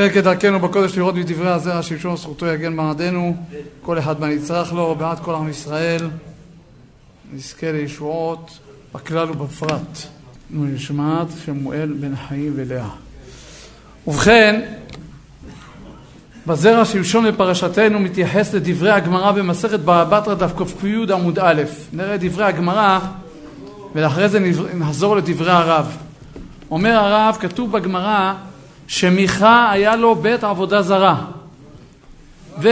פרק כדרכנו בקודש לראות מדברי הזרע שמשון זכותו יגן בעדנו כל אחד מה נצרך לו בעד כל עם ישראל נזכה לישועות בכלל ובפרט. נשמעת שמואל בן חיים ולאה. ובכן בזרע שמשון בפרשתנו מתייחס לדברי הגמרא במסכת בבא בתרא דף ק"י עמוד א' נראה דברי הגמרא ואחרי זה נחזור לדברי הרב. אומר הרב כתוב בגמרא שמיכה היה לו בית עבודה זרה. ו...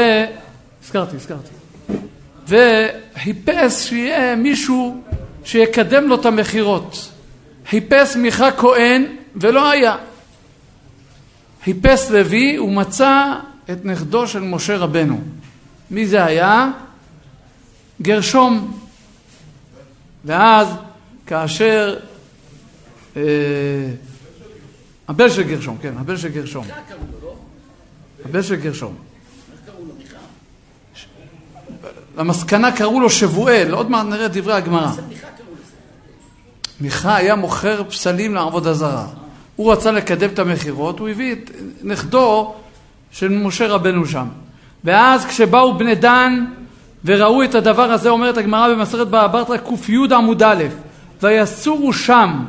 הזכרתי, הזכרתי. וחיפש שיהיה מישהו שיקדם לו את המכירות. חיפש מיכה כהן ולא היה. חיפש לוי ומצא את נכדו של משה רבנו. מי זה היה? גרשום. ואז כאשר אה, הבן של גרשום, כן, הבן של גרשום. הבן של גרשום. למסקנה קראו לו שבואל, עוד מעט נראה דברי הגמרא. מיכה היה מוכר פסלים לעבודה זרה. הוא רצה לקדם את המכירות, הוא הביא את נכדו של משה רבנו שם. ואז כשבאו בני דן וראו את הדבר הזה, אומרת הגמרא במסכת בבא בתרא ק"י עמוד א', ויסורו שם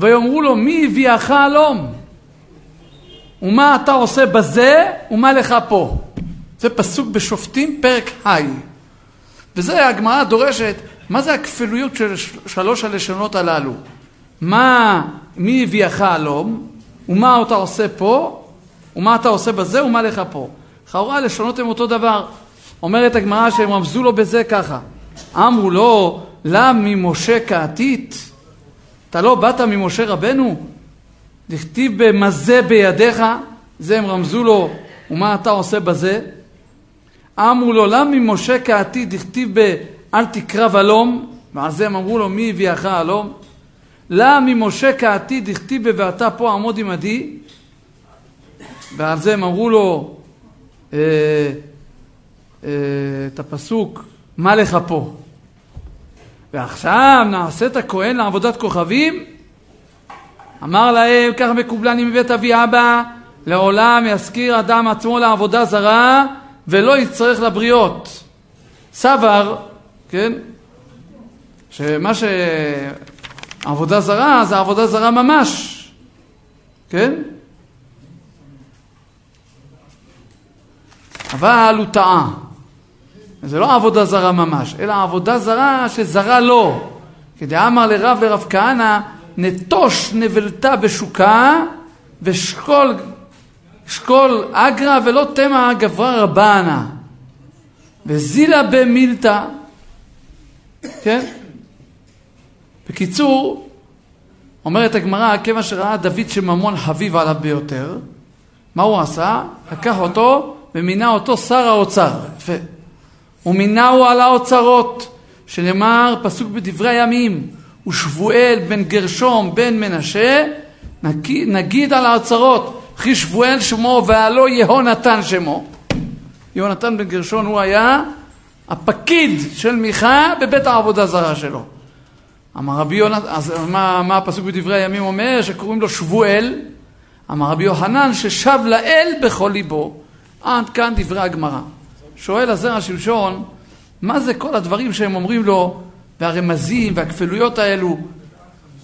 ויאמרו לו מי הביאך הלום? ומה אתה עושה בזה ומה לך פה? זה פסוק בשופטים פרק ה' וזה הגמרא דורשת מה זה הכפילויות של שלוש הלשונות הללו? מה, מי הביאך הלום? ומה אתה עושה פה? ומה אתה עושה בזה ומה לך פה? לכאורה הלשונות הם אותו דבר. אומרת הגמרא שהם רמזו לו בזה ככה אמרו לו למה ממשה כעתית? אתה לא באת ממשה רבנו? דכתיב במזה בידיך, זה הם רמזו לו, ומה אתה עושה בזה? אמרו לו, למה ממשה כעתיד דכתיב ב"אל תקרב הלום", ועל זה הם אמרו לו, מי הביאך הלום? למה ממשה כעתיד דכתיב ב"ואתה פה עמוד עמדי", ועל זה הם אמרו לו אה, אה, את הפסוק, מה לך פה? ועכשיו נעשית כהן לעבודת כוכבים? אמר להם, כך מקובלני מבית אבי אבא, לעולם יזכיר אדם עצמו לעבודה זרה ולא יצטרך לבריות. סבר, כן, שמה שעבודה זרה זה עבודה זרה ממש, כן? אבל הוא טעה. זה לא עבודה זרה ממש, אלא עבודה זרה שזרה לו. כדאמר לרב ורב כהנא, נטוש נבלתה בשוקה ושקול שקול אגרא ולא תמה גברא רבנה וזילה במילתא כן? בקיצור, אומרת הגמרא, כיוון שראה דוד שממון חביב עליו ביותר, מה הוא עשה? לקח אותו ומינה אותו שר האוצר. יפה. ומינהו על האוצרות, שנאמר פסוק בדברי הימים, ושבואל בן גרשום בן מנשה, נגיד על האוצרות, וכי שבואל שמו והלא יהונתן שמו. יהונתן בן גרשון הוא היה הפקיד של מיכה בבית העבודה זרה שלו. אמר רבי יונתן, אז מה, מה הפסוק בדברי הימים אומר? שקוראים לו שבואל. אמר רבי יוחנן ששב לאל בכל ליבו. עד כאן דברי הגמרא. שואל הזרע שמשון, מה זה כל הדברים שהם אומרים לו, והרמזים והכפילויות האלו?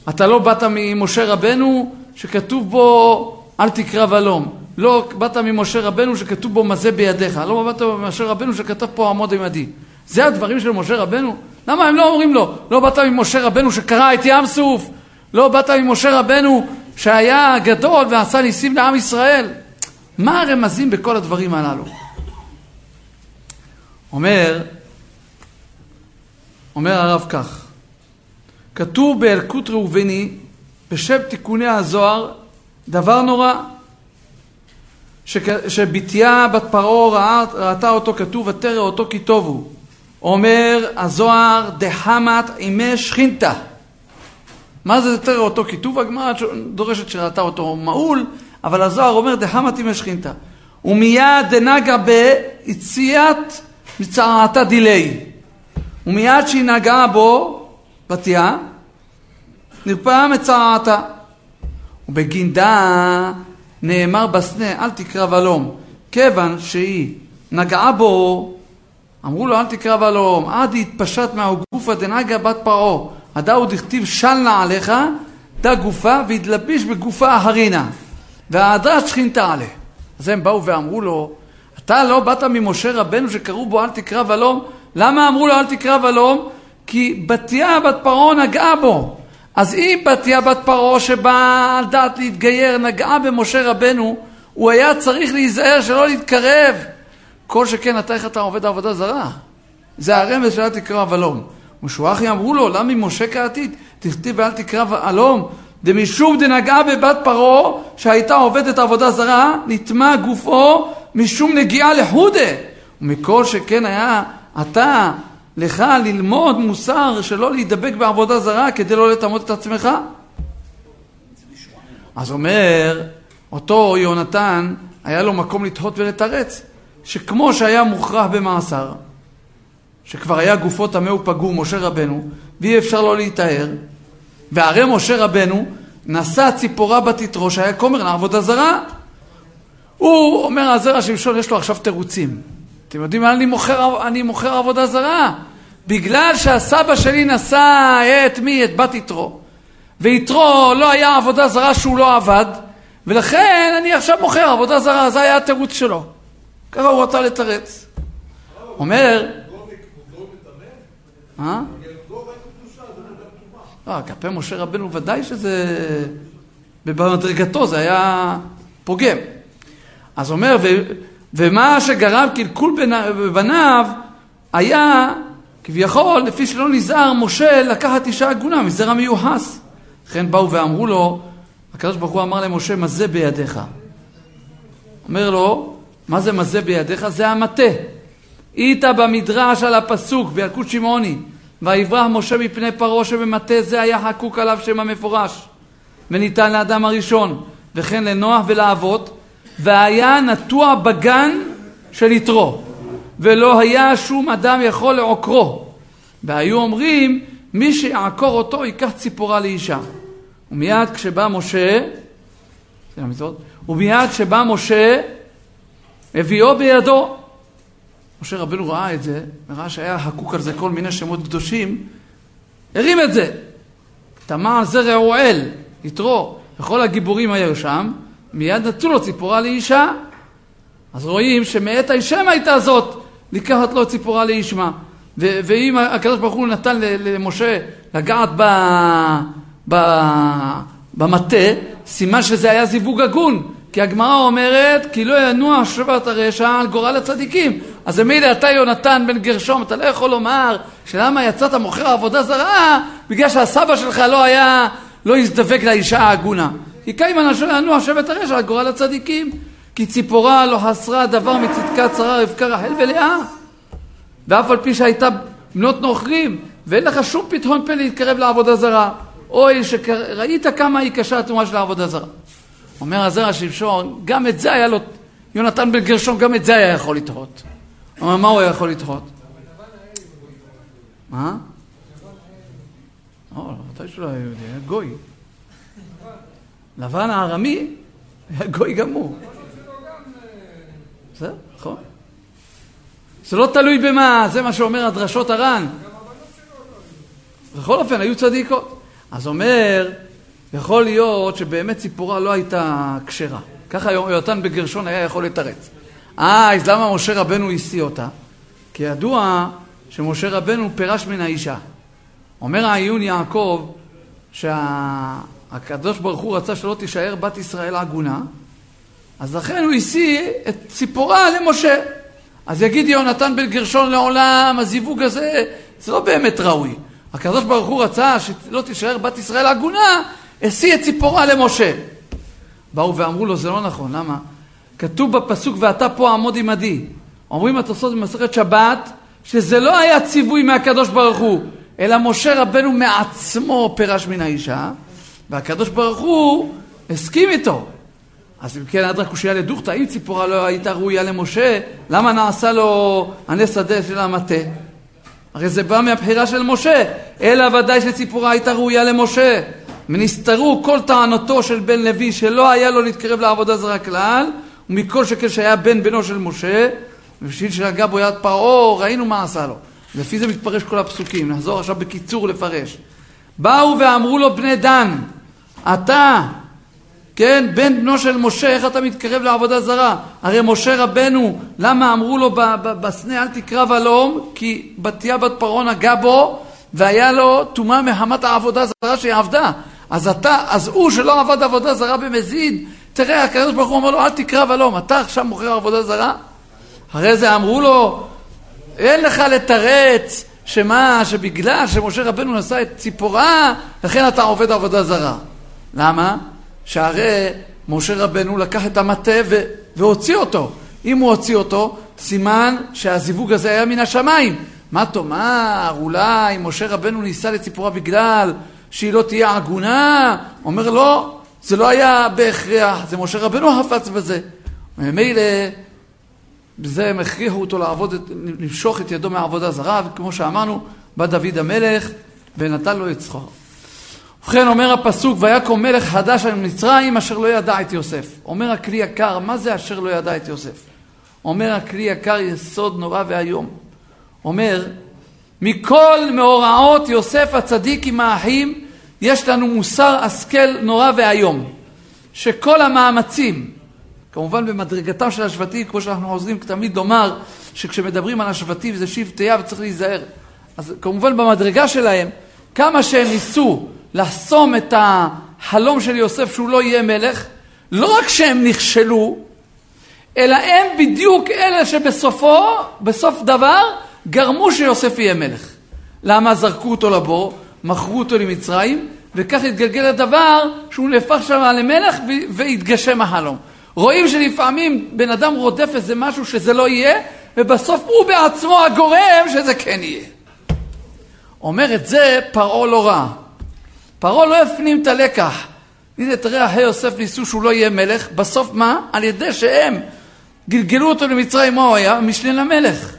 אתה לא באת ממשה רבנו שכתוב בו אל תקרב הלום. לא באת ממשה רבנו שכתוב בו מזה בידיך. לא באת ממשה רבנו שכתב פה עמוד עמדי. זה הדברים של משה רבנו? למה הם לא אומרים לו? לא באת ממשה רבנו שקרא את ים סוף? לא באת ממשה רבנו שהיה גדול ועשה ניסים לעם ישראל? מה הרמזים בכל הדברים הללו? אומר, אומר הרב כך, כתוב באלקוט ראובני בשם תיקוני הזוהר דבר נורא שבתיה בת פרעה ראתה אותו כתוב ותרא אותו כי טוב הוא אומר הזוהר דחמת עימי שכינתה מה זה תרא אותו כי טוב? הגמרא דורשת שראתה אותו מעול אבל הזוהר אומר דחמת עימי שכינתה ומיד דנגה ביציאת מצעתה דילי ומיד שהיא נגעה בו בתיה נרפאה מצעתה ובגינדה נאמר בסנה, אל תקרא ולום, כיוון שהיא נגעה בו, אמרו לו, אל תקרא ולום, עד יתפשט מהגופה דנגה בת פרעה, הדאו דכתיב שלנה עליך, דה גופה, והתלביש בגופה הרינה, והעדה שכינתה עליה. אז הם באו ואמרו לו, אתה לא באת ממשה רבנו שקראו בו אל תקרא ולום? למה אמרו לו אל תקרא ולום? כי בתיה בת פרעה נגעה בו. אז אם בתיה בת פרעה שבאה על דעת להתגייר נגעה במשה רבנו, הוא היה צריך להיזהר שלא להתקרב. כל שכן אתה איך אתה עובד עבודה זרה. זה הרמז של אל תקרא ולום. משועכי אמרו לו, למה ממשה קראתית? תכתיב ואל תקרא ולום. דמשום דנגעה בבת פרעה שהייתה עובדת עבודה זרה, נטמע גופו משום נגיעה לחודה. ומכל שכן היה אתה לך ללמוד מוסר שלא להידבק בעבודה זרה כדי לא לטמות את עצמך? אז אומר, אותו יונתן, היה לו מקום לתהות ולתרץ, שכמו שהיה מוכרח במאסר, שכבר היה גופו טמא ופגום, משה רבנו, ואי אפשר לא להיטהר, והרי משה רבנו נשא ציפורה בתתרו שהיה כומר לעבודה זרה. הוא אומר, הזרע שמשון יש לו עכשיו תירוצים. אתם יודעים מה אני מוכר, אני מוכר עבודה זרה? בגלל שהסבא שלי נשא את מי? את בת יתרו. ויתרו לא היה עבודה זרה שהוא לא עבד, ולכן אני עכשיו מוכר עבודה זרה, זה היה התירוץ שלו. ככה הוא רצה לתרץ. אומר... אה? לא, כלפי משה רבנו ודאי שזה... במדרגתו זה היה פוגם. אז אומר, ו... ומה שגרם קלקול בבניו היה כביכול, לפי שלא נזהר, משה לקחת אישה עגונה מזרע מיוחס. לכן באו ואמרו לו, הקדוש ברוך הוא אמר למשה, מה זה בידיך? אומר לו, מה זה מה זה בידיך? זה המטה. היית במדרש על הפסוק בילקוט שמעוני, ויברח משה מפני פרעה שבמטה זה היה חקוק עליו שם המפורש, וניתן לאדם הראשון, וכן לנוח ולאבות, והיה נטוע בגן של יתרו, ולא היה שום אדם יכול לעוקרו. והיו אומרים, מי שיעקור אותו ייקח ציפורה לאישה. ומיד כשבא משה, ומיד כשבא משה, הביאו בידו. משה רבנו ראה את זה, וראה שהיה חקוק על זה כל מיני שמות קדושים, הרים את זה. תמר זרע אוהל, יתרו, וכל הגיבורים היו שם, מיד נתנו לו ציפורה לאישה. אז רואים שמאת הישם הייתה זאת לקחת לו ציפורה לאישמה. ואם הקדוש ברוך הוא נתן למשה לגעת ב, ב, במטה, סימן שזה היה זיווג הגון. כי הגמרא אומרת, כי לא ינוע שבת הרשע על גורל הצדיקים. אז מילא אתה יונתן בן גרשום, אתה לא יכול לומר שלמה יצאת מוכר עבודה זרה, בגלל שהסבא שלך לא היה, לא הזדבק לאישה העגונה. כי קיימן אשר ינוע שבט הרשע על גורל הצדיקים. כי ציפורה לא חסרה דבר מצדקת שרה רבקה רחל ולאה. ואף על פי שהייתה בנות נוכרים, ואין לך שום פתחון פה להתקרב לעבודה זרה. אוי, שראית כמה היא קשה התרומה של העבודה זרה. אומר הזרע שמשון, גם את זה היה לו, יונתן בן גרשון, גם את זה היה יכול לתהות. אומר, מה הוא היה יכול לתהות? מה? לא, מתי שלא היה יהודי, היה גוי. לבן הארמי היה גוי גמור. בסדר, נכון. זה לא תלוי במה, זה מה שאומר הדרשות הר"ן. בכל אופן, היו צדיקות. אז אומר, יכול להיות שבאמת ציפורה לא הייתה כשרה. ככה יונתן בגרשון היה יכול לתרץ. אה, אז למה משה רבנו השיא אותה? כי ידוע שמשה רבנו פירש מן האישה. אומר העיון יעקב שהקדוש ברוך הוא רצה שלא תישאר בת ישראל עגונה, אז לכן הוא השיא את ציפורה למשה. אז יגיד יונתן בן גרשון לעולם, הזיווג הזה, זה לא באמת ראוי. הקדוש ברוך הוא רצה שלא תישאר בת ישראל עגונה, השיא את ציפורה למשה. באו ואמרו לו, זה לא נכון, למה? כתוב בפסוק, ואתה פה עמוד עמדי. אומרים התוספות במסכת שבת, שזה לא היה ציווי מהקדוש ברוך הוא, אלא משה רבנו מעצמו פירש מן האישה, והקדוש ברוך הוא הסכים איתו. אז אם כן, אדרא קושייה לדוכתא, אם ציפורה לא הייתה ראויה למשה, למה נעשה לו הנס הזה של המטה? הרי זה בא מהבחירה של משה, אלא ודאי שציפורה הייתה ראויה למשה. ונסתרו כל טענתו של בן לוי שלא היה לו להתקרב לעבודה זרה כלל, ומכל שכן שהיה בן בנו של משה, ובשביל שנגע בו יד פרעה, ראינו מה עשה לו. לפי זה מתפרש כל הפסוקים, נחזור עכשיו בקיצור לפרש. באו ואמרו לו בני דן, אתה, כן, בן בנו של משה, איך אתה מתקרב לעבודה זרה? הרי משה רבנו, למה אמרו לו בסנה אל תקרב הלום? כי בתיה בת פרעה נגע בו, והיה לו טומאה מחמת העבודה זרה שהיא עבדה. אז אתה, אז הוא שלא עבד עבודה זרה במזיד, תראה, הקדוש ברוך הוא אומר לו, אל תקרב הלום, אתה עכשיו מוכר עבודה זרה? אחרי זה אמרו לו, אין לך לתרץ שמה, שבגלל שמשה רבנו נשא את ציפורה, לכן אתה עובד עבודה זרה. למה? שהרי משה רבנו לקח את המטה ו- והוציא אותו. אם הוא הוציא אותו, סימן שהזיווג הזה היה מן השמיים. מה תאמר, אולי משה רבנו נישא לציפורה בגלל שהיא לא תהיה עגונה? אומר לא, זה לא היה בהכרח, זה משה רבנו חפץ בזה. וממילא בזה הם הכריחו אותו לעבוד, למשוך את ידו מהעבודה זרה, וכמו שאמרנו, בא דוד המלך ונתן לו את שכרו. ובכן אומר הפסוק, ויקום מלך חדש על מצרים אשר לא ידע את יוסף. אומר הכלי יקר, מה זה אשר לא ידע את יוסף? אומר הכלי יקר יסוד נורא ואיום. אומר, מכל מאורעות יוסף הצדיק עם האחים, יש לנו מוסר השכל נורא ואיום. שכל המאמצים כמובן במדרגתם של השבטים, כמו שאנחנו עוזרים תמיד לומר, שכשמדברים על השבטים זה שבטיה וצריך להיזהר. אז כמובן במדרגה שלהם, כמה שהם ניסו לחסום את החלום של יוסף שהוא לא יהיה מלך, לא רק שהם נכשלו, אלא הם בדיוק אלה שבסופו, בסוף דבר, גרמו שיוסף יהיה מלך. למה זרקו אותו לבור, מכרו אותו למצרים, וכך התגלגל הדבר שהוא נהפך שם למלך והתגשם החלום. רואים שלפעמים בן אדם רודף איזה משהו שזה לא יהיה, ובסוף הוא בעצמו הגורם שזה כן יהיה. אומר את זה פרעה לא רע. פרעה לא הפנים את הלקח. הנה תראה אחי יוסף ניסו שהוא לא יהיה מלך, בסוף מה? על ידי שהם גלגלו אותו למצרים, מה הוא היה? משנה למלך.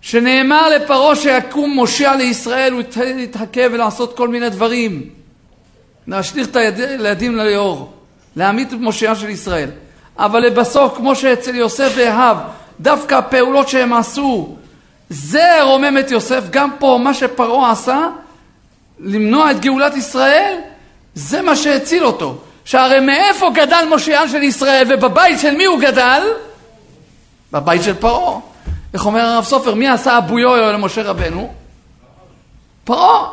שנאמר לפרעה שיקום מושיע לישראל, הוא יתעכב ולעשות כל מיני דברים. להשליך את הילדים ליאור. להעמיד את מושיעה של ישראל. אבל לבסוף, כמו שאצל יוסף ואהב, דווקא הפעולות שהם עשו, זה רומם את יוסף. גם פה, מה שפרעה עשה, למנוע את גאולת ישראל, זה מה שהציל אותו. שהרי מאיפה גדל מושיען של ישראל, ובבית של מי הוא גדל? בבית של פרעה. איך אומר הרב סופר, מי עשה אבו יויו למשה רבנו? פרעה.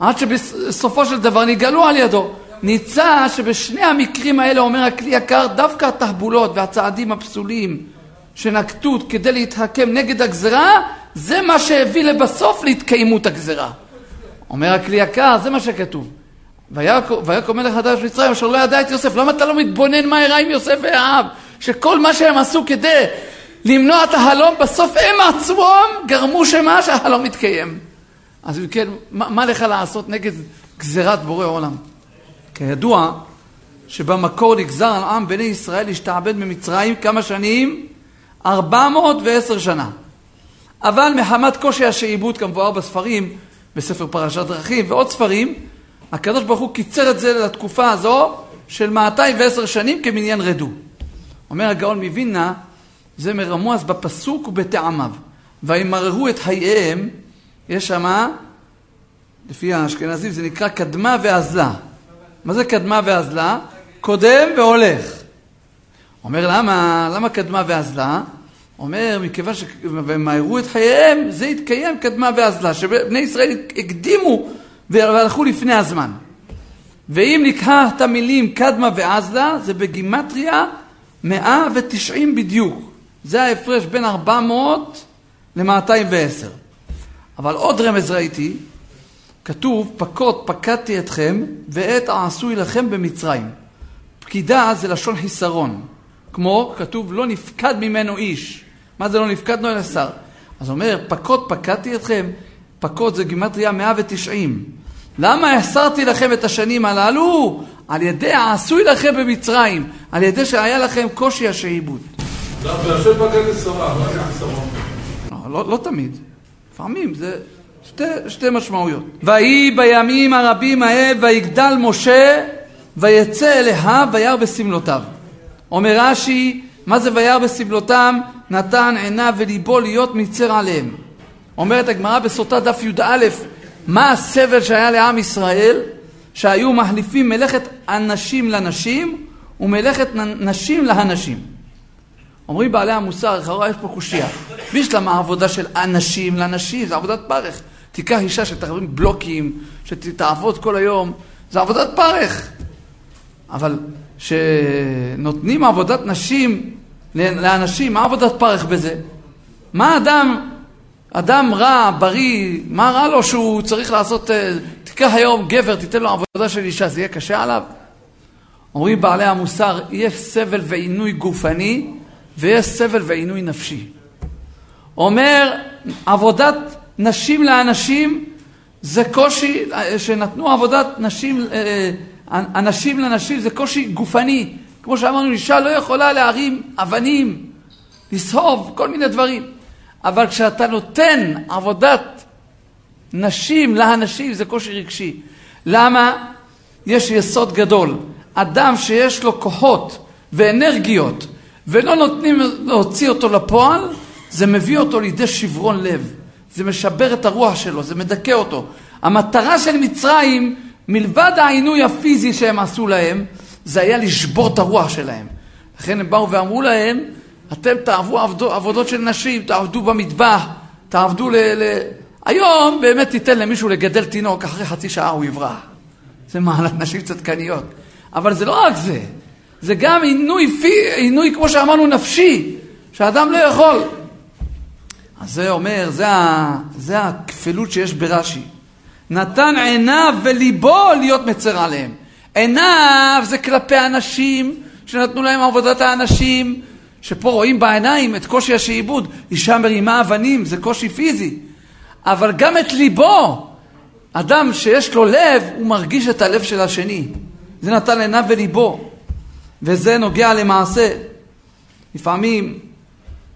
עד שבסופו של דבר נגאלו על ידו. ניצה שבשני המקרים האלה אומר הכלי יקר דווקא התחבולות והצעדים הפסולים שנקטו כדי להתחכם נגד הגזרה זה מה שהביא לבסוף להתקיימות הגזרה. אומר הכלי יקר זה מה שכתוב. ויקום מלך חדש מצרים אשר לא ידע את יוסף למה אתה לא מתבונן מה אירע עם יוסף ואהב שכל מה שהם עשו כדי למנוע את החלום בסוף הם עצמם גרמו שמה שהחלום מתקיים. אז כן, מה, מה לך לעשות נגד גזירת בורא עולם? כידוע שבמקור נגזר על עם בני ישראל להשתעבד במצרים כמה שנים? 410 שנה. אבל מחמת קושי השעבוד כמבואר בספרים, בספר פרשת דרכים ועוד ספרים, הקדוש ברוך הוא קיצר את זה לתקופה הזו של 210 שנים כמניין רדו. אומר הגאון מווילנה, זה מרמוז בפסוק ובטעמיו. וימררו את חייהם, יש שמה, לפי האשכנזים זה נקרא קדמה ואזלה. מה זה קדמה ואזלה? קודם והולך. אומר למה, למה קדמה ואזלה? אומר מכיוון שהם מהרו את חייהם, זה התקיים קדמה ואזלה, שבני ישראל הקדימו והלכו לפני הזמן. ואם נקרא את המילים קדמה ואזלה, זה בגימטריה 190 בדיוק. זה ההפרש בין 400 ל-210. אבל עוד רמז ראיתי, כתוב, פקות פקדתי אתכם, ועת העשוי לכם במצרים. פקידה זה לשון חיסרון. כמו, כתוב, לא נפקד ממנו איש. מה זה לא נפקדנו אל השר? אז אומר, פקות פקדתי אתכם, פקות זה גימטריה 190. למה הסרתי לכם את השנים הללו? על ידי העשוי לכם במצרים, על ידי שהיה לכם קושי השעבוד. לא, לא, לא תמיד. לפעמים זה... שתי, שתי משמעויות. ויהי בימים הרבים ההם ויגדל משה ויצא אל אחיו וירא בסמלותיו. אומר רש"י, מה זה וירא בסבלותם? נתן עיניו וליבו להיות מצר עליהם. אומרת הגמרא בסוטה דף י"א, מה הסבל שהיה לעם ישראל? שהיו מחליפים מלאכת אנשים לנשים ומלאכת נשים להנשים. אומרים בעלי המוסר, לכאורה יש פה קושייה. מי יש למה עבודה של אנשים לנשים? זה עבודת פרך. תיקח אישה שתחברים בלוקים, שתעבוד כל היום, זה עבודת פרך. אבל שנותנים עבודת נשים לאנשים, מה עבודת פרך בזה? מה אדם, אדם רע, בריא, מה רע לו שהוא צריך לעשות, אה, תיקח היום גבר, תיתן לו עבודה של אישה, זה יהיה קשה עליו? אומרים בעלי המוסר, יש סבל ועינוי גופני ויש סבל ועינוי נפשי. אומר, עבודת נשים לאנשים זה קושי, אה, שנתנו עבודת נשים, אה, אנשים לנשים זה קושי גופני. כמו שאמרנו, אישה לא יכולה להרים אבנים, לסהוב, כל מיני דברים. אבל כשאתה נותן עבודת נשים לאנשים זה קושי רגשי. למה? יש יסוד גדול. אדם שיש לו כוחות ואנרגיות ולא נותנים להוציא אותו לפועל, זה מביא אותו לידי שברון לב. זה משבר את הרוח שלו, זה מדכא אותו. המטרה של מצרים, מלבד העינוי הפיזי שהם עשו להם, זה היה לשבור את הרוח שלהם. לכן הם באו ואמרו להם, אתם תעבו עבודות של נשים, תעבדו במטבח, תעבדו ל... ל... היום באמת תיתן למישהו לגדל תינוק, אחרי חצי שעה הוא יברח. זה מעלת נשים צדקניות. אבל זה לא רק זה, זה גם עינוי, פי, עינוי כמו שאמרנו, נפשי, שאדם לא יכול. אז זה אומר, זה, ה, זה הכפלות שיש ברש"י. נתן עיניו וליבו להיות מצר עליהם. עיניו זה כלפי אנשים שנתנו להם עבודת האנשים, שפה רואים בעיניים את קושי השעבוד. אישה מרימה אבנים, זה קושי פיזי. אבל גם את ליבו, אדם שיש לו לב, הוא מרגיש את הלב של השני. זה נתן עיניו וליבו. וזה נוגע למעשה. לפעמים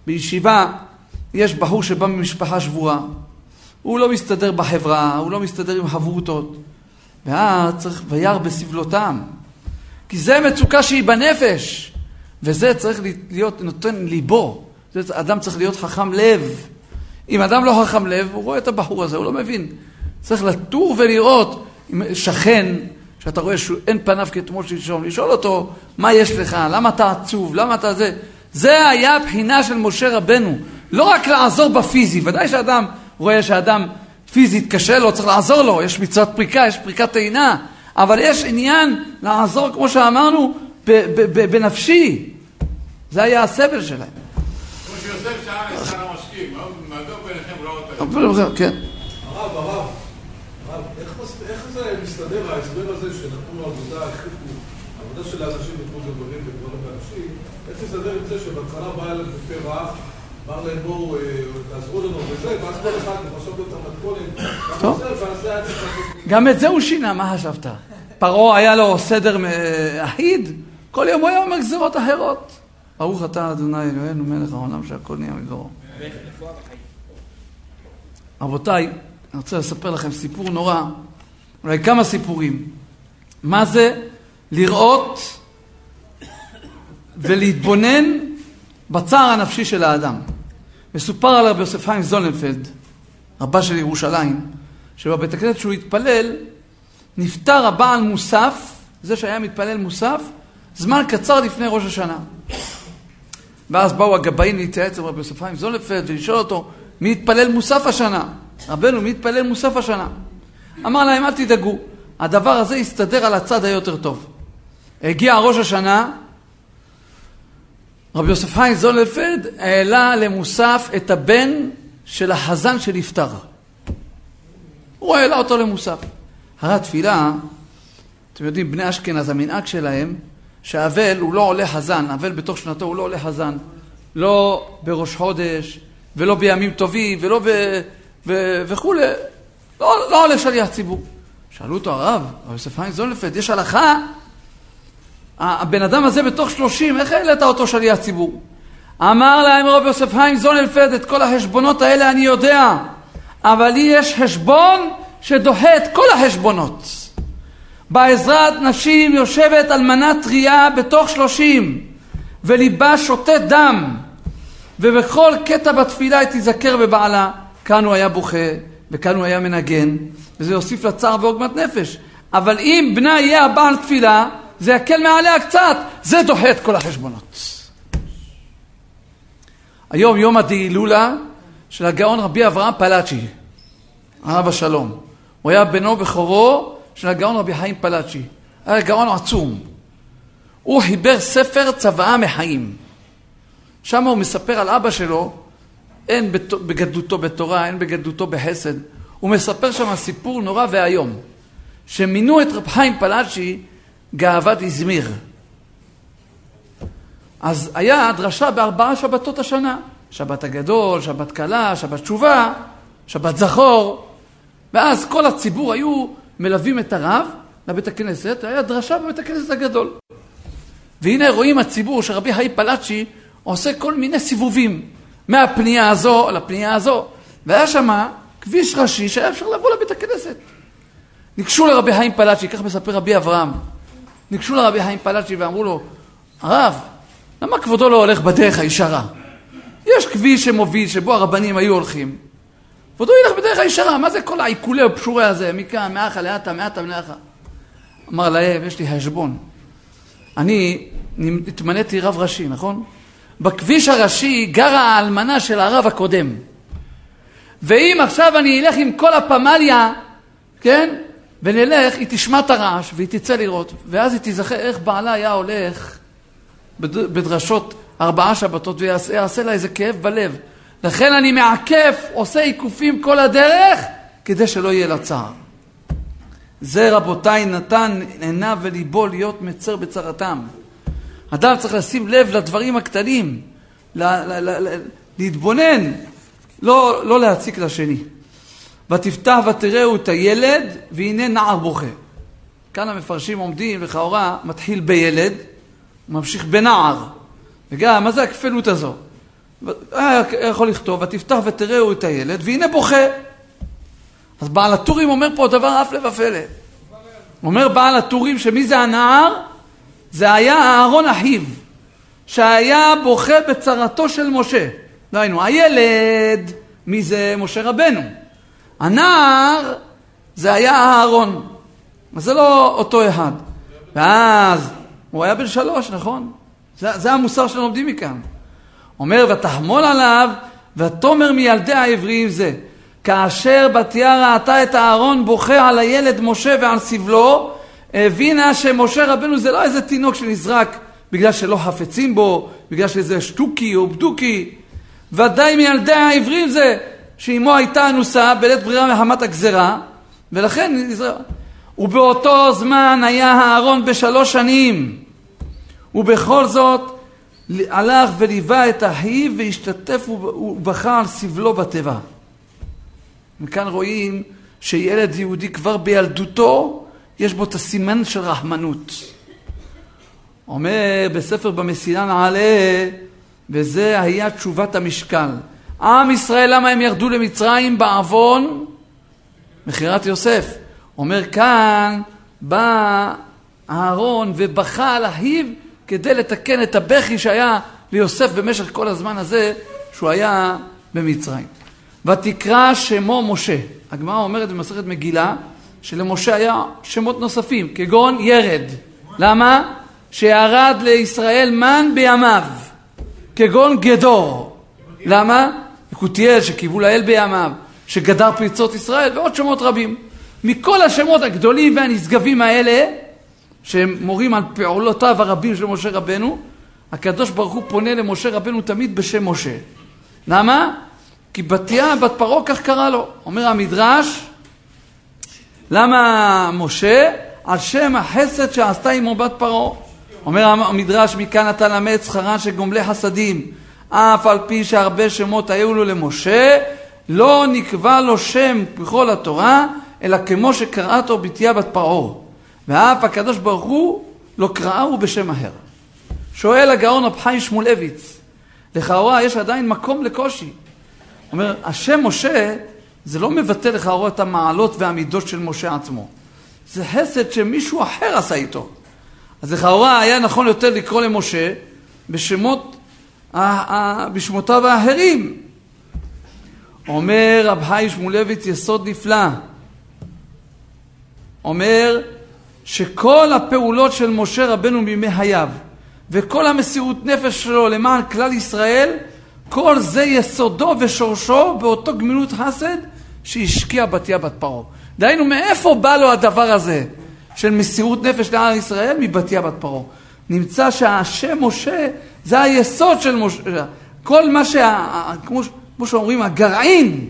בישיבה יש בחור שבא ממשפחה שבורה, הוא לא מסתדר בחברה, הוא לא מסתדר עם חברותות, ואז צריך וירא בסבלותם, כי זה מצוקה שהיא בנפש, וזה צריך להיות נותן ליבו, זה אדם צריך להיות חכם לב. אם אדם לא חכם לב, הוא רואה את הבחור הזה, הוא לא מבין. צריך לטור ולראות, אם שכן, שאתה רואה שאין פניו כתמול שלשום, לשאול אותו, מה יש לך, למה אתה עצוב, למה אתה זה. זה היה הבחינה של משה רבנו. לא רק לעזור בפיזי, ודאי שאדם רואה שאדם פיזית קשה לו, צריך לעזור לו, יש מצוות פריקה, יש פריקת טעינה, אבל יש עניין לעזור, כמו שאמרנו, בנפשי. זה היה הסבל שלהם. כמו שיוסף שאל את שר המשקים, מהדור ביניכם לא כן. הרב, הרב, איך זה מסתדר ההסבר הזה שנתנו עבודה, עבודה של האנשים בתחום גברים וגברים ואנשים, איך מסתדר עם זה שבהתחלה בא אליהם בפה רעב אמר להם בואו, אה, תעזרו לנו וזה, ואז כל אחד מחשב את המתכונת, גם את זה הוא שינה, מה חשבת? פרעה היה לו סדר אחיד, כל יום הוא היה אומר גזירות אחרות. ברוך אתה אדוני אלוהינו מלך העולם שהכל נהיה מגדרו. רבותיי, אני רוצה לספר לכם סיפור נורא, אולי כמה סיפורים. מה זה לראות ולהתבונן בצער הנפשי של האדם. מסופר על רבי יוסף חיים זולנפלד, רבה של ירושלים, שבבית הכנסת שהוא התפלל, נפטר הבעל מוסף, זה שהיה מתפלל מוסף, זמן קצר לפני ראש השנה. ואז באו הגבאים להתייעץ עם רבי יוסף חיים זולנפלד ולשאול אותו, מי התפלל מוסף השנה? רבנו, מי התפלל מוסף השנה? אמר להם, אל תדאגו, הדבר הזה יסתדר על הצד היותר טוב. הגיע ראש השנה, רבי יוסף חיים זולפלד העלה למוסף את הבן של החזן שנפטר. הוא העלה אותו למוסף. הרי התפילה, אתם יודעים, בני אשכנז, המנהג שלהם, שאבל הוא לא עולה חזן, אבל בתוך שנתו הוא לא עולה חזן. לא בראש חודש, ולא בימים טובים, ולא ב... ו... וכולי. לא, לא עולה שליח ציבור. שאלו אותו הרב, רבי יוסף חיים זולפלד, יש הלכה הבן אדם הזה בתוך שלושים, איך העלית אותו שליח ציבור? אמר להם רב יוסף חיים זונלפלד, את כל החשבונות האלה אני יודע, אבל לי יש חשבון שדוחה את כל החשבונות. בעזרת נשים יושבת אלמנה טריה בתוך שלושים, וליבה שותת דם, ובכל קטע בתפילה היא תיזכר בבעלה. כאן הוא היה בוכה, וכאן הוא היה מנגן, וזה יוסיף לה צער ועוגמת נפש. אבל אם בנה יהיה הבעל תפילה, זה יקל מעליה קצת, זה דוחה את כל החשבונות. היום יום הדהילולה של הגאון רבי אברהם פלאצ'י, עליו השלום. הוא היה בנו בכורו של הגאון רבי חיים פלאצ'י. היה גאון עצום. הוא חיבר ספר צוואה מחיים. שם הוא מספר על אבא שלו, אין בגדלותו בתורה, אין בגדלותו בחסד. הוא מספר שם סיפור נורא ואיום. שמינו את רב חיים פלאצ'י גאוות איזמיר. אז היה דרשה בארבעה שבתות השנה. שבת הגדול, שבת קלה, שבת תשובה, שבת זכור. ואז כל הציבור היו מלווים את הרב לבית הכנסת, היה דרשה בבית הכנסת הגדול. והנה רואים הציבור שרבי חיים פלאצ'י עושה כל מיני סיבובים, מהפנייה הזו לפנייה הזו. והיה שם כביש ראשי שהיה אפשר לבוא לבית הכנסת. ניגשו לרבי חיים פלאצ'י, כך מספר רבי אברהם. ניגשו לרבי חיים פלאצ'י ואמרו לו, הרב, למה כבודו לא הולך בדרך הישרה? יש כביש שמוביל, שבו הרבנים היו הולכים. כבודו ילך בדרך הישרה, מה זה כל העיקולי הפשורי הזה, מכאן, מאחה לאטה, מאטה מלאחה? אמר להם, יש לי חשבון. אני התמניתי רב ראשי, נכון? בכביש הראשי גרה האלמנה של הרב הקודם. ואם עכשיו אני אלך עם כל הפמליה, כן? ונלך, היא תשמע את הרעש והיא תצא לראות, ואז היא תיזכר איך בעלה היה הולך בדרשות ארבעה שבתות ויעשה לה איזה כאב בלב. לכן אני מעקף, עושה עיקופים כל הדרך, כדי שלא יהיה לה צער. זה רבותיי נתן עיניו וליבו להיות מצר בצרתם. אדם צריך לשים לב לדברים הקטנים, להתבונן, לא, לא להציק לשני. ותפתח ותראו את הילד, והנה נער בוכה. כאן המפרשים עומדים, לכאורה מתחיל בילד, ממשיך בנער. וגם, מה זה הכפלות הזו? היה יכול לכתוב, ותפתח ותראו את הילד, והנה בוכה. אז בעל הטורים אומר פה דבר הפלא ופלא. אומר בעל הטורים שמי זה הנער? זה היה אהרון אחיו, שהיה בוכה בצרתו של משה. דהיינו, הילד, מי זה משה רבנו? הנער זה היה אהרון. אז זה לא אותו אחד. ואז הוא היה בן שלוש, נכון? זה, זה המוסר שלומדים מכאן. אומר, ותחמול עליו, ותאמר מילדי העבריים זה. כאשר בתיה ראתה את אהרון בוכה על הילד משה ועל סבלו, הבינה שמשה רבנו זה לא איזה תינוק שנזרק בגלל שלא חפצים בו, בגלל שזה שטוקי או בדוקי. ודאי מילדי העברים זה שאמו הייתה אנוסה בלית ברירה מחמת הגזרה, ולכן ובאותו זמן היה אהרון בשלוש שנים, ובכל זאת הלך וליווה את אחיו והשתתף ובכה על סבלו בתיבה. מכאן רואים שילד יהודי כבר בילדותו יש בו את הסימן של רחמנות. אומר בספר במסילה נעלה, וזה היה תשובת המשקל. עם ישראל, למה הם ירדו למצרים בעוון? מכירת יוסף. אומר כאן, בא אהרון ובכה על אחיו כדי לתקן את הבכי שהיה ליוסף במשך כל הזמן הזה שהוא היה במצרים. ותקרא שמו משה. הגמרא אומרת במסכת מגילה שלמשה היה שמות נוספים, כגון ירד. למה? שירד לישראל מן בימיו, כגון גדור. למה? יקותיאל שקיוו לאל בימיו, שגדר פריצות ישראל, ועוד שמות רבים. מכל השמות הגדולים והנשגבים האלה, שהם מורים על פעולותיו הרבים של משה רבנו, הקדוש ברוך הוא פונה למשה רבנו תמיד בשם משה. למה? כי בתיה בת פרעה כך קרא לו. אומר המדרש, למה משה? על שם החסד שעשתה עמו בת פרעה. אומר המדרש, מכאן אתה למד שכרה של גומלי חסדים. אף על פי שהרבה שמות היו לו למשה, לא נקבע לו שם בכל התורה, אלא כמו שקראתו בתיה בת פרעה. ואף הקדוש ברוך הוא לא קראהו בשם אחר. שואל הגאון רב חיים שמואלביץ, לכאורה יש עדיין מקום לקושי. אומר, השם משה זה לא מבטא לכאורה את המעלות והמידות של משה עצמו. זה חסד שמישהו אחר עשה איתו. אז לכאורה היה נכון יותר לקרוא למשה בשמות, בשמותיו האחרים. אומר רב חי שמואלביץ יסוד נפלא. אומר שכל הפעולות של משה רבנו מימי חייו וכל המסירות נפש שלו למען כלל ישראל, כל זה יסודו ושורשו באותו גמילות חסד שהשקיע בתיה בת פרעה. דהיינו, מאיפה בא לו הדבר הזה של מסירות נפש לעם ישראל? מבתיה בת פרעה. נמצא שהשם משה זה היסוד של משה. כל מה שה... כמו, כמו שאומרים, הגרעין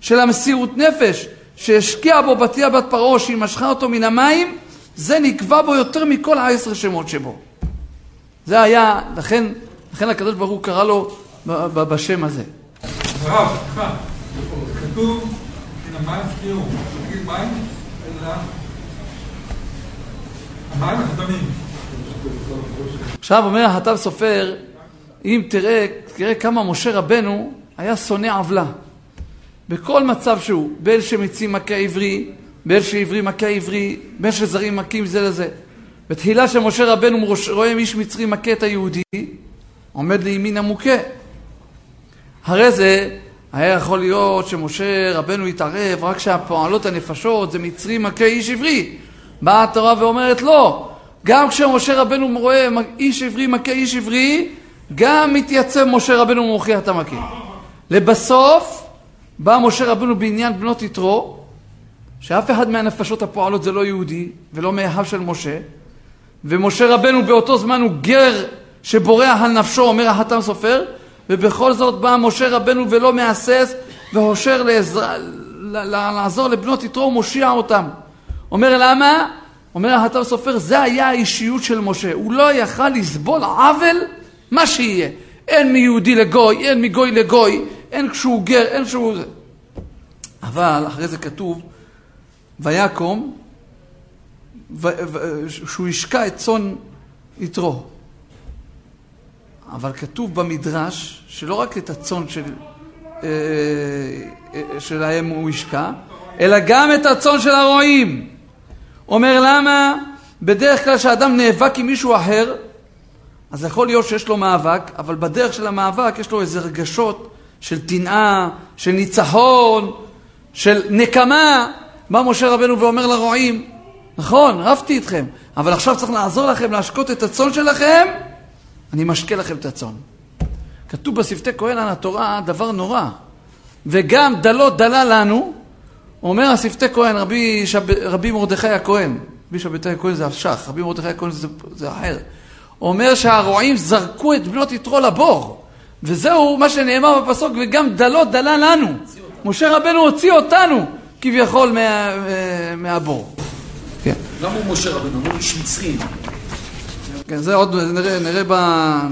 של המסירות נפש שהשקיע בו בתיה בת פרעה, שהיא משכה אותו מן המים, זה נקבע בו יותר מכל העשר שמות שבו. זה היה, לכן, לכן הקדוש ברוך הוא קרא לו בשם הזה. הרב, סליחה, כתוב, מן המים שקיעו, שקיעו מים, אלא המים הקדמים. עכשיו אומר החטב סופר, אם תראה, תראה כמה משה רבנו היה שונא עוולה. בכל מצב שהוא, בין שמצים מכה עברי, בין שעברי מכה עברי, בין שזרים מכים זה לזה. בתחילה שמשה רבנו רואה איש מצרי מכה את היהודי, עומד לימין המוכה. אחרי זה היה יכול להיות שמשה רבנו יתערב רק כשהפועלות הנפשות זה מצרי מכה איש עברי. באה התורה ואומרת לא, גם כשמשה רבנו רואה איש עברי מכה איש עברי, גם מתייצב משה רבנו ומוכיח את המכה. לבסוף בא משה רבנו בעניין בנות יתרו, שאף אחד מהנפשות הפועלות זה לא יהודי ולא מאחיו של משה, ומשה רבנו באותו זמן הוא גר שבורח על נפשו, אומר החתם סופר, ובכל זאת בא משה רבנו ולא מהסס והושר לעזר, לעזור לבנות יתרו ומושיע אותם. אומר למה? אומר החתם סופר, זה היה האישיות של משה. הוא לא יכל לסבול עוול, מה שיהיה. אין מיהודי לגוי, אין מגוי לגוי, אין כשהוא גר, אין כשהוא... אבל אחרי זה כתוב, ויקום, שהוא השקע את צאן יתרו. אבל כתוב במדרש שלא רק את הצאן של, אה, אה, שלהם הוא השקע, אלא גם את הצאן של הרועים. אומר למה? בדרך כלל כשאדם נאבק עם מישהו אחר, אז יכול להיות שיש לו מאבק, אבל בדרך של המאבק יש לו איזה רגשות של טינה, של ניצחון, של נקמה. בא משה רבנו ואומר לרועים, נכון, רבתי איתכם, אבל עכשיו צריך לעזור לכם להשקות את הצאן שלכם, אני משקה לכם את הצאן. כתוב בשפתי כהן על התורה דבר נורא. וגם דלו דלה לנו, אומר השפתי כהן, רבי, שב, רבי מרדכי הכהן, רבי שבתי הכהן זה השח, רבי מרדכי הכהן זה, זה אחר. אומר שהרועים זרקו את בנות יתרו לבור. וזהו מה שנאמר בפסוק, וגם דלו דלה לנו. משה רבנו הוציא אותנו כביכול מה, מהבור. כן. למה הוא משה רבנו? הוא איש מצרי. כן, זה עוד נראה, נראה, ב,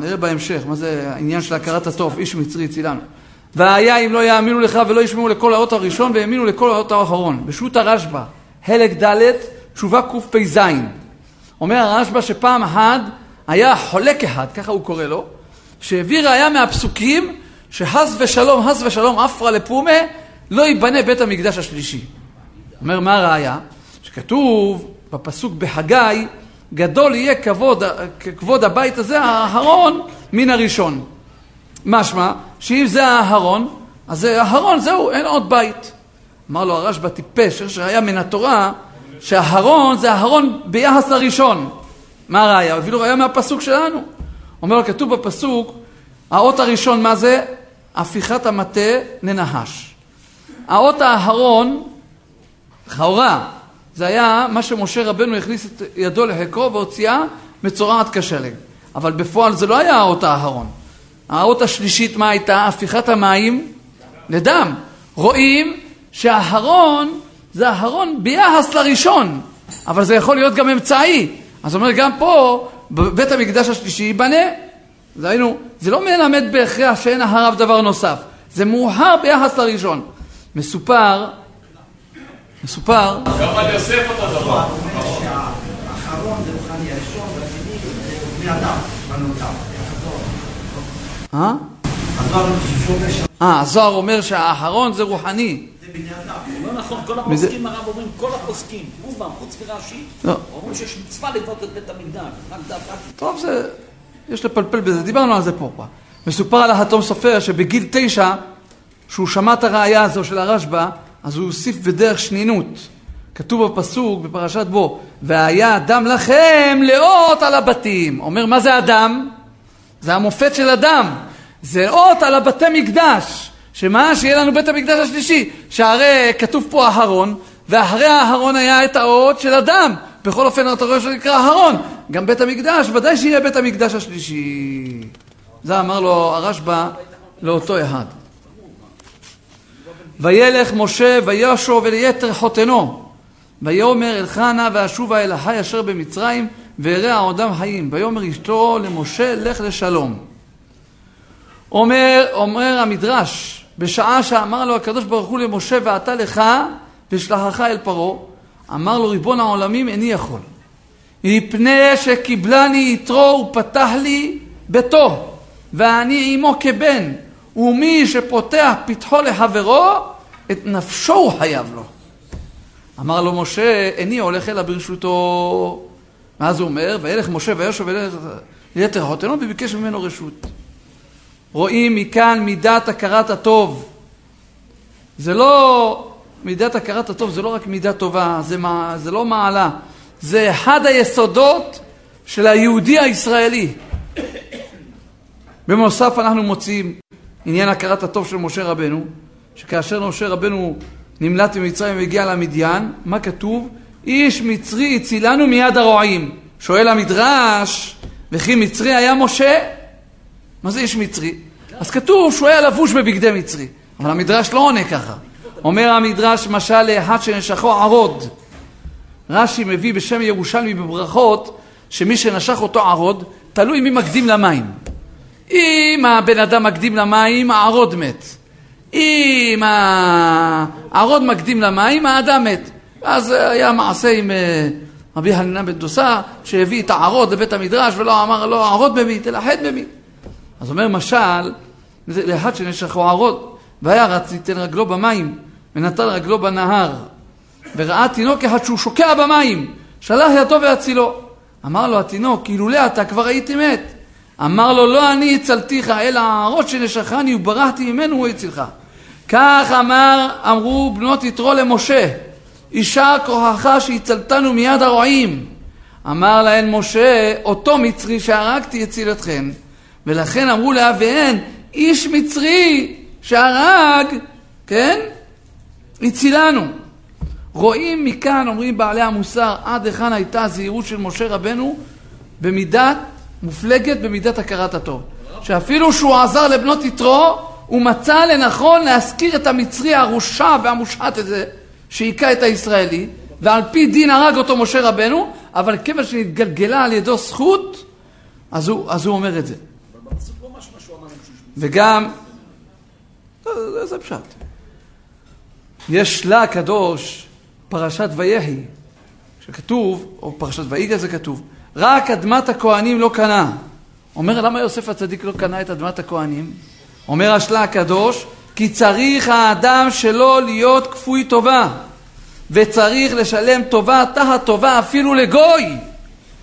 נראה בהמשך, מה זה העניין של הכרת הטוב, איש מצרי הצילנו. והיה אם לא יאמינו לך ולא ישמעו לכל האות הראשון והאמינו לכל האות האחרון. בשו"ת הרשב"א, חלק ד', תשובה קפ"ז. אומר הרשב"א שפעם אחת היה חולק אחד, ככה הוא קורא לו, שהביא ראיה מהפסוקים שחס ושלום, חס ושלום, עפרא לפומה, לא ייבנה בית המקדש השלישי. אומר, מה הראיה? שכתוב בפסוק בחגי, גדול יהיה כבוד, כבוד הבית הזה האחרון מן הראשון. משמע, שאם זה האחרון, אז האחרון זהו, אין עוד בית. אמר לו הרשב"א טיפש, יש ראיה מן התורה שהאחרון זה האחרון ביחס לראשון. מה הראיה? לו ראיה מהפסוק שלנו. אומר לו, כתוב בפסוק, האות הראשון מה זה? הפיכת המטה לנחש. האות האחרון, לכאורה, זה היה מה שמשה רבנו הכניס את ידו לחיקו והוציאה מצורעת כשלג. אבל בפועל זה לא היה האות האחרון. האות השלישית מה הייתה? הפיכת המים לדם. רואים שהאחרון זה האחרון ביחס לראשון, אבל זה יכול להיות גם אמצעי. אז אומר גם פה, בבית המקדש השלישי ייבנה. דהיינו, זה לא מלמד בהכרח שאין אחריו דבר נוסף. זה מאוחר ביחס לראשון. מסופר, מסופר... גם על יוסף אותו דבר. אה? אה, הזוהר אומר שהאחרון זה רוחני. לא נכון, כל הפוסקים הרב אומרים, כל הפוסקים, רובם, חוץ מרש"י, לא. אומרים שיש מצווה לבנות את בית המקדש, טוב, זה... יש לפלפל בזה, דיברנו על זה פה. כבר. מסופר על החתום סופר שבגיל תשע, שהוא שמע את הראייה הזו של הרשב"א, אז הוא הוסיף בדרך שנינות. כתוב בפסוק בפרשת בו, והיה אדם לכם לאות על הבתים. אומר, מה זה אדם? זה המופת של אדם. זה אות על הבתי מקדש. שמה? שיהיה לנו בית המקדש השלישי. שהרי כתוב פה אהרון, ואחרי האהרון היה את האות של אדם. בכל אופן אתה רואה שזה נקרא אהרון. גם בית המקדש, ודאי שיהיה בית המקדש השלישי. זה אמר לו הרשב"א לאותו אחד. וילך משה וישוב אל יתר חותנו. ויאמר אל חנה ואשובה אל החי אשר במצרים ואראה עודם חיים. ויאמר אשתו למשה לך לשלום. אומר, אומר המדרש, בשעה שאמר לו הקדוש ברוך הוא למשה ואתה לך ושלחך אל פרעה, אמר לו ריבון העולמים איני יכול. מפני שקיבלני יתרו ופתח לי ביתו, ואני עמו כבן, ומי שפותח פתחו לחברו, את נפשו הוא חייב לו. אמר לו משה, איני הולך אלא ברשותו. ואז הוא אומר, וילך משה וישוב אל יתר חותנו וביקש ממנו רשות. רואים מכאן מידת הכרת הטוב. זה לא, מידת הכרת הטוב זה לא רק מידה טובה, זה, מה, זה לא מעלה. זה אחד היסודות של היהודי הישראלי. בנוסף אנחנו מוצאים עניין הכרת הטוב של משה רבנו, שכאשר משה רבנו נמלט ממצרים והגיע למדיין, מה כתוב? איש מצרי הצילנו מיד הרועים. שואל המדרש, וכי מצרי היה משה? מה זה איש מצרי? אז כתוב שהוא היה לבוש בבגדי מצרי, אבל המדרש לא עונה ככה. אומר המדרש משל לאחד שנשכו ערוד. רש"י מביא בשם ירושלמי בברכות, שמי שנשך אותו ערוד, תלוי מי מקדים למים. אם הבן אדם מקדים למים, הערוד מת. אם הערוד מקדים למים, האדם מת. אז היה מעשה עם אה, רבי חנינא בן דוסה, שהביא את הערוד לבית המדרש ולא אמר לו ערוד במית, אלא חטא במית. אז אומר משל, לאחד שנשכו ערוד, והיה רץ ליתן רגלו במים, ונטל רגלו בנהר, וראה תינוק אחד שהוא שוקע במים, שלח ידו והצילו. אמר לו התינוק, אילולא אתה כבר הייתי מת. אמר לו, לא אני הצלתיך, אלא הערות שנשכני וברחתי ממנו הוא הצילך. כך אמר, אמרו בנות יתרו למשה, יישר כוחך שהצלתנו מיד הרועים. אמר להן משה, אותו מצרי שהרגתי הציל אתכן. ולכן אמרו לאביהן, איש מצרי שהרג, כן? הצילנו. רואים מכאן, אומרים בעלי המוסר, עד היכן הייתה הזהירות של משה רבנו במידת, מופלגת במידת הכרת הטוב. שאפילו שהוא עזר לבנות יתרו, הוא מצא לנכון להזכיר את המצרי הרושע והמושחת הזה, שהיכה את הישראלי, ועל פי דין הרג אותו משה רבנו, אבל כיוון שנתגלגלה על ידו זכות, אז הוא, אז הוא אומר את זה. וגם, זה, זה פשט. יש לה הקדוש, פרשת ויהי, שכתוב, או פרשת ויגע זה כתוב, רק אדמת הכהנים לא קנה. אומר, למה יוסף הצדיק לא קנה את אדמת הכהנים? אומר השלה הקדוש, כי צריך האדם שלו להיות כפוי טובה, וצריך לשלם טובה תחת טובה אפילו לגוי,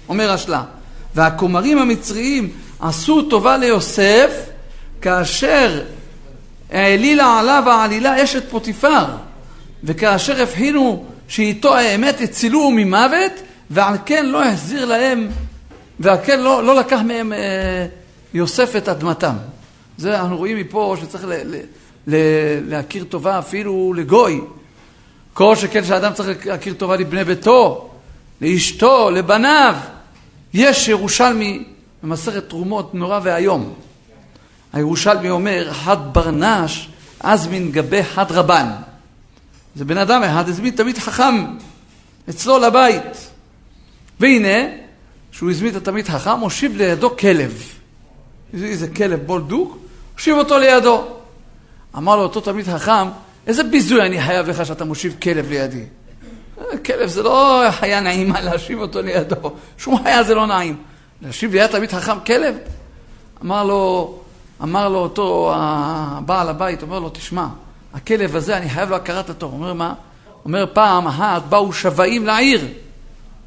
אומר השלה. והכומרים המצריים עשו טובה ליוסף כאשר העלילה עליו העלילה אשת פוטיפר, וכאשר הבחינו שאיתו האמת הצילוהו ממוות, ועל כן לא החזיר להם, ועל כן לא, לא לקח מהם אה, יוסף את אדמתם. זה אנחנו רואים מפה שצריך ל, ל, להכיר טובה אפילו לגוי. כל שכן שאדם צריך להכיר טובה לבני ביתו, לאשתו, לבניו. יש ירושלמי במסכת תרומות נורא ואיום. הירושלמי אומר, חד ברנש, אז מן גבי חד רבן. זה בן אדם אחד, הזמין תמיד חכם אצלו לבית. והנה, כשהוא הזמין את התמיד חכם, הושיב לידו כלב. איזה כלב בולדוק, הושיב אותו לידו. אמר לו אותו תמיד חכם, איזה ביזוי אני חייב לך שאתה מושיב כלב לידי. כלב זה לא חיה נעימה להשיב אותו לידו, שום חיה זה לא נעים. להשיב ליד תמיד חכם כלב? אמר לו, אמר לו אותו הבעל הבית, אומר לו, תשמע, הכלב הזה, אני חייב לו הכרת התור. אומר מה? אומר פעם אחת באו שבעים לעיר,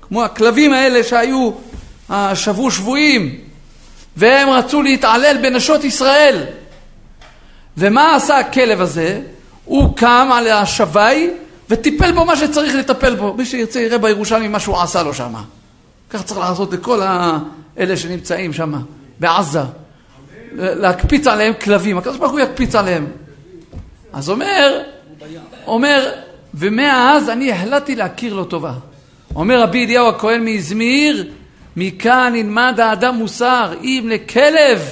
כמו הכלבים האלה שהיו, אה, שבו שבויים, והם רצו להתעלל בנשות ישראל. ומה עשה הכלב הזה? הוא קם על השבי וטיפל בו מה שצריך לטפל בו. מי שירצה יראה בירושלמי מה שהוא עשה לו שם. כך צריך לעשות לכל אלה שנמצאים שם, בעזה. להקפיץ עליהם כלבים. הקדוש ברוך הוא יקפיץ עליהם. אז אומר, אומר, ומאז אני החלטתי להכיר לו טובה. אומר רבי אליהו הכהן מאזמיר, מכאן נלמד האדם מוסר, אם לכלב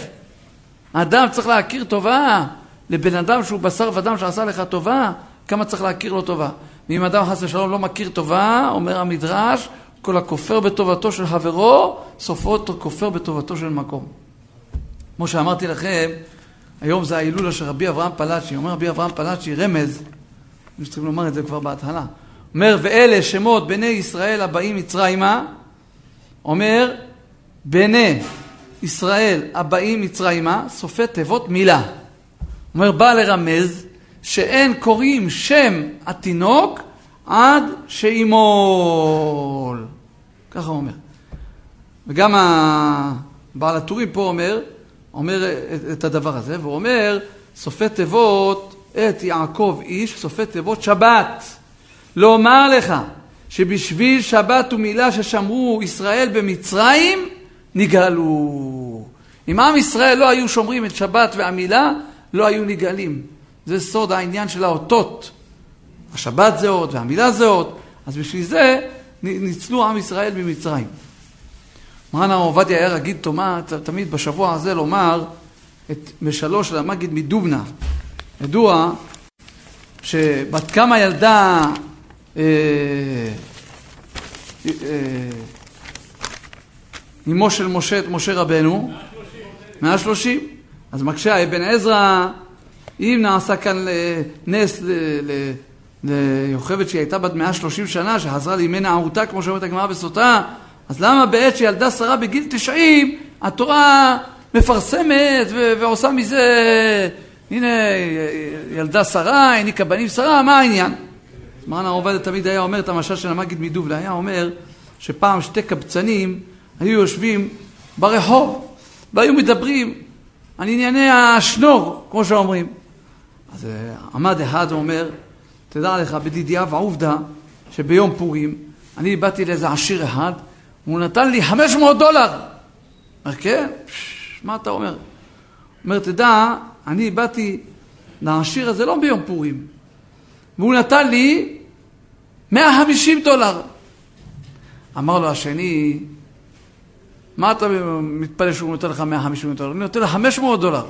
האדם צריך להכיר טובה, לבן אדם שהוא בשר ודם שעשה לך טובה, כמה צריך להכיר לו טובה. ואם אדם חס ושלום לא מכיר טובה, אומר המדרש, כל הכופר בטובתו של חברו, סופו אותו כופר בטובתו של מקום. כמו שאמרתי לכם, היום זה ההילולה של רבי אברהם פלאצ'י. אומר רבי אברהם פלאצ'י, רמז, צריכים לומר את זה כבר בהתחלה. אומר, ואלה שמות בני ישראל הבאים מצרימה, אומר, בני ישראל הבאים מצרימה, סופי תיבות מילה. אומר, בא לרמז שאין קוראים שם התינוק עד שימול. ככה הוא אומר. וגם הבעל הטורים פה אומר, אומר את הדבר הזה, והוא אומר, סופי תיבות את יעקב איש, סופי תיבות שבת. לומר לך שבשביל שבת ומילה ששמרו ישראל במצרים, נגאלו. אם עם ישראל לא היו שומרים את שבת והמילה, לא היו נגאלים. זה סוד העניין של האותות. השבת זה אות והמילה זה אות, אז בשביל זה ניצלו עם ישראל ממצרים. מרן הרב עובדיה היה רגיל תומה, תמיד בשבוע הזה לומר את משלו של המגיד מדובנה. ידוע שבת כמה ילדה אה, אה, אמו של משה, את משה רבנו? 130. 130. אז מקשה אבן עזרא, אם נעשה כאן נס ליוכבת שהיא הייתה בת 130 שנה, שחזרה לימי נערותה, כמו שאומרת הגמרא בסוטה, אז למה בעת שילדה שרה בגיל 90, התורה מפרסמת ועושה מזה, הנה ילדה שרה, העניקה בנים שרה, מה העניין? מרן הרב תמיד היה אומר את המשל של המגיד מדובלה, היה אומר שפעם שתי קבצנים היו יושבים ברחוב והיו מדברים על ענייני השנור, כמו שאומרים. אז אה, עמד אחד ואומר, תדע לך, בדידיה ועובדה, שביום פורים אני באתי לאיזה עשיר אחד, והוא נתן לי 500 דולר. אומר, כן? מה אתה אומר? אומר, תדע, אני באתי לעשיר הזה לא ביום פורים, והוא נתן לי 150 דולר. אמר לו השני, מה אתה מתפלא שהוא נותן לך 150 דולר? אני נותן לך 500 דולר.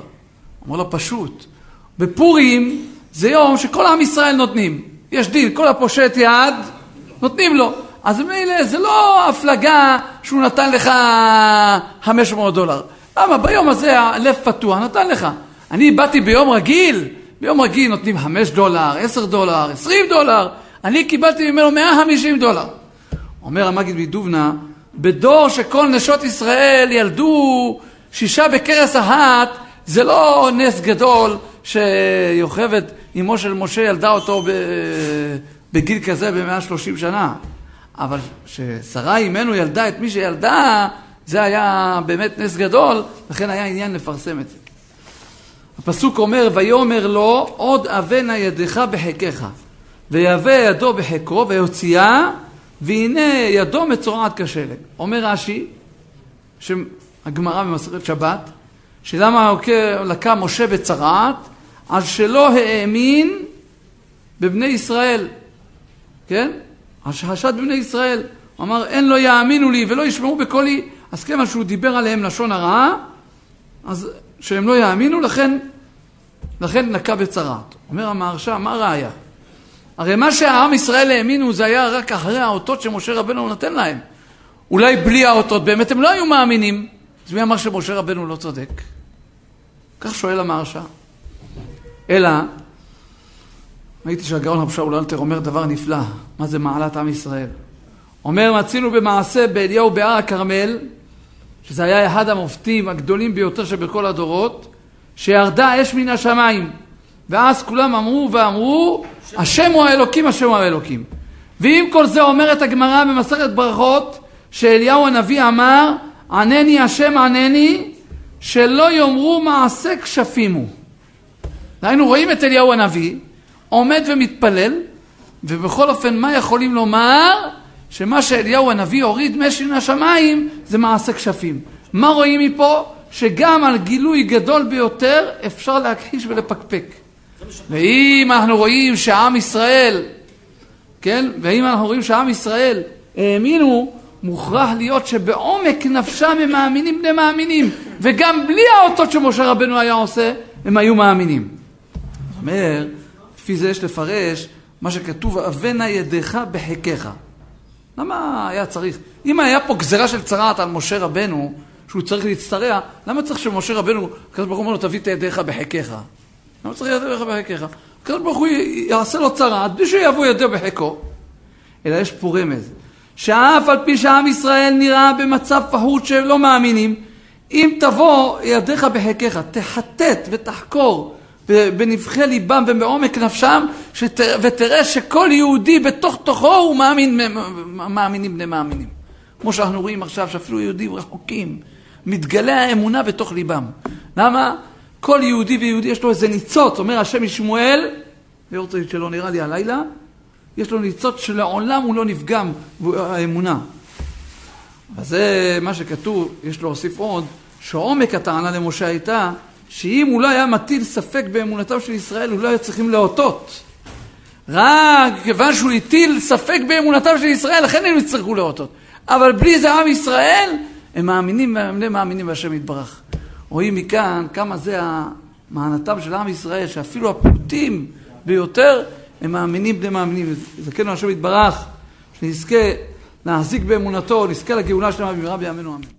אמר לו, פשוט. בפורים זה יום שכל עם ישראל נותנים. יש דין, כל הפושט יד, נותנים לו. אז מילא זה לא הפלגה שהוא נתן לך 500 דולר. למה? ביום הזה הלב פתוח, נתן לך. אני באתי ביום רגיל, ביום רגיל נותנים 5 דולר, 10 דולר, 20 דולר. אני קיבלתי ממנו 150 דולר. אומר המגיד מדובנה, בדור שכל נשות ישראל ילדו שישה בכרס אחת, זה לא נס גדול שיוכבד אמו של משה ילדה אותו בגיל כזה ב-130 שנה. אבל כששרה אימנו ילדה את מי שילדה, זה היה באמת נס גדול, לכן היה עניין לפרסם את זה. הפסוק אומר, ויאמר לו, עוד אבנה ידך בחיקך, ויבא ידו בחיקו, ויוציאה והנה ידו מצורעת כשלג. אומר רש"י, הגמרא במסכת שבת, שלמה לקה משה בצרעת? על שלא האמין בבני ישראל, כן? על שחשד בבני ישראל. הוא אמר, אין לא יאמינו לי ולא ישמעו בקולי, אז כיוון שהוא דיבר עליהם לשון הרעה, אז שהם לא יאמינו, לכן, לכן נקה בצרעת. אומר המהרש"א, מה ראיה? הרי מה שהעם ישראל האמינו זה היה רק אחרי האותות שמשה רבנו נותן להם. אולי בלי האותות באמת הם לא היו מאמינים. אז מי אמר שמשה רבנו לא צודק? כך שואל המהרש"א. אלא, ראיתי שהגאון רב שאול אלתר אומר דבר נפלא, מה זה מעלת עם ישראל. אומר, מצינו במעשה באליהו בהר הכרמל, שזה היה אחד המופתים הגדולים ביותר שבכל הדורות, שירדה אש מן השמיים, ואז כולם אמרו ואמרו, השם הוא האלוקים, השם הוא האלוקים. ועם כל זה אומרת הגמרא במסכת ברכות, שאליהו הנביא אמר, ענני השם ענני, שלא יאמרו מעשה כשפים הוא. היינו רואים את אליהו הנביא, עומד ומתפלל, ובכל אופן, מה יכולים לומר? שמה שאליהו הנביא הוריד משי מן השמיים זה מעשה כשפים. מה רואים מפה? שגם על גילוי גדול ביותר אפשר להכחיש ולפקפק. ואם אנחנו רואים שעם ישראל, כן, ואם אנחנו רואים שעם ישראל האמינו, מוכרח להיות שבעומק נפשם הם מאמינים בני מאמינים, וגם בלי האותות שמשה רבנו היה עושה, הם היו מאמינים. זאת אומרת, לפי זה יש לפרש מה שכתוב, אבנה ידך בחיקך. למה היה צריך? אם היה פה גזירה של צרעת על משה רבנו, שהוא צריך להצטרע, למה צריך שמשה רבנו, הקדוש ברוך הוא אומר לו, תביא את ידיך בחיקך? למה צריך ידיך בחיקך? הקדוש ברוך הוא יעשה לו צרעת, בלי שיבוא ידו בחיקו. אלא יש פה רמז, שאף על פי שעם ישראל נראה במצב פחות שהם לא מאמינים, אם תבוא ידיך בחיקך, תחטט ותחקור בנבחי ליבם ובעומק נפשם, שת... ותראה שכל יהודי בתוך תוכו הוא מאמין, מאמינים בני מאמינים. כמו שאנחנו רואים עכשיו, שאפילו יהודים רחוקים, מתגלה האמונה בתוך ליבם. למה? כל יהודי ויהודי יש לו איזה ניצוץ, אומר השם משמואל, ויורצייט שלא נראה לי הלילה, יש לו ניצוץ שלעולם הוא לא נפגם, האמונה. אז זה מה שכתוב, יש להוסיף עוד, שעומק הטענה למשה הייתה שאם הוא לא היה מטיל ספק באמונתם של ישראל, הוא לא היה צריכים להוטות. רק כיוון שהוא הטיל ספק באמונתם של ישראל, לכן הם יצטרכו להוטות. אבל בלי זה עם ישראל, הם מאמינים, הם מאמינים בהשם יתברך. רואים מכאן כמה זה מענתם של עם ישראל, שאפילו הפעוטים ביותר, הם מאמינים בני מאמינים. זכנו השם יתברך, שנזכה להחזיק באמונתו, נזכה לגאולה שלמה במהרה בימינו אמן.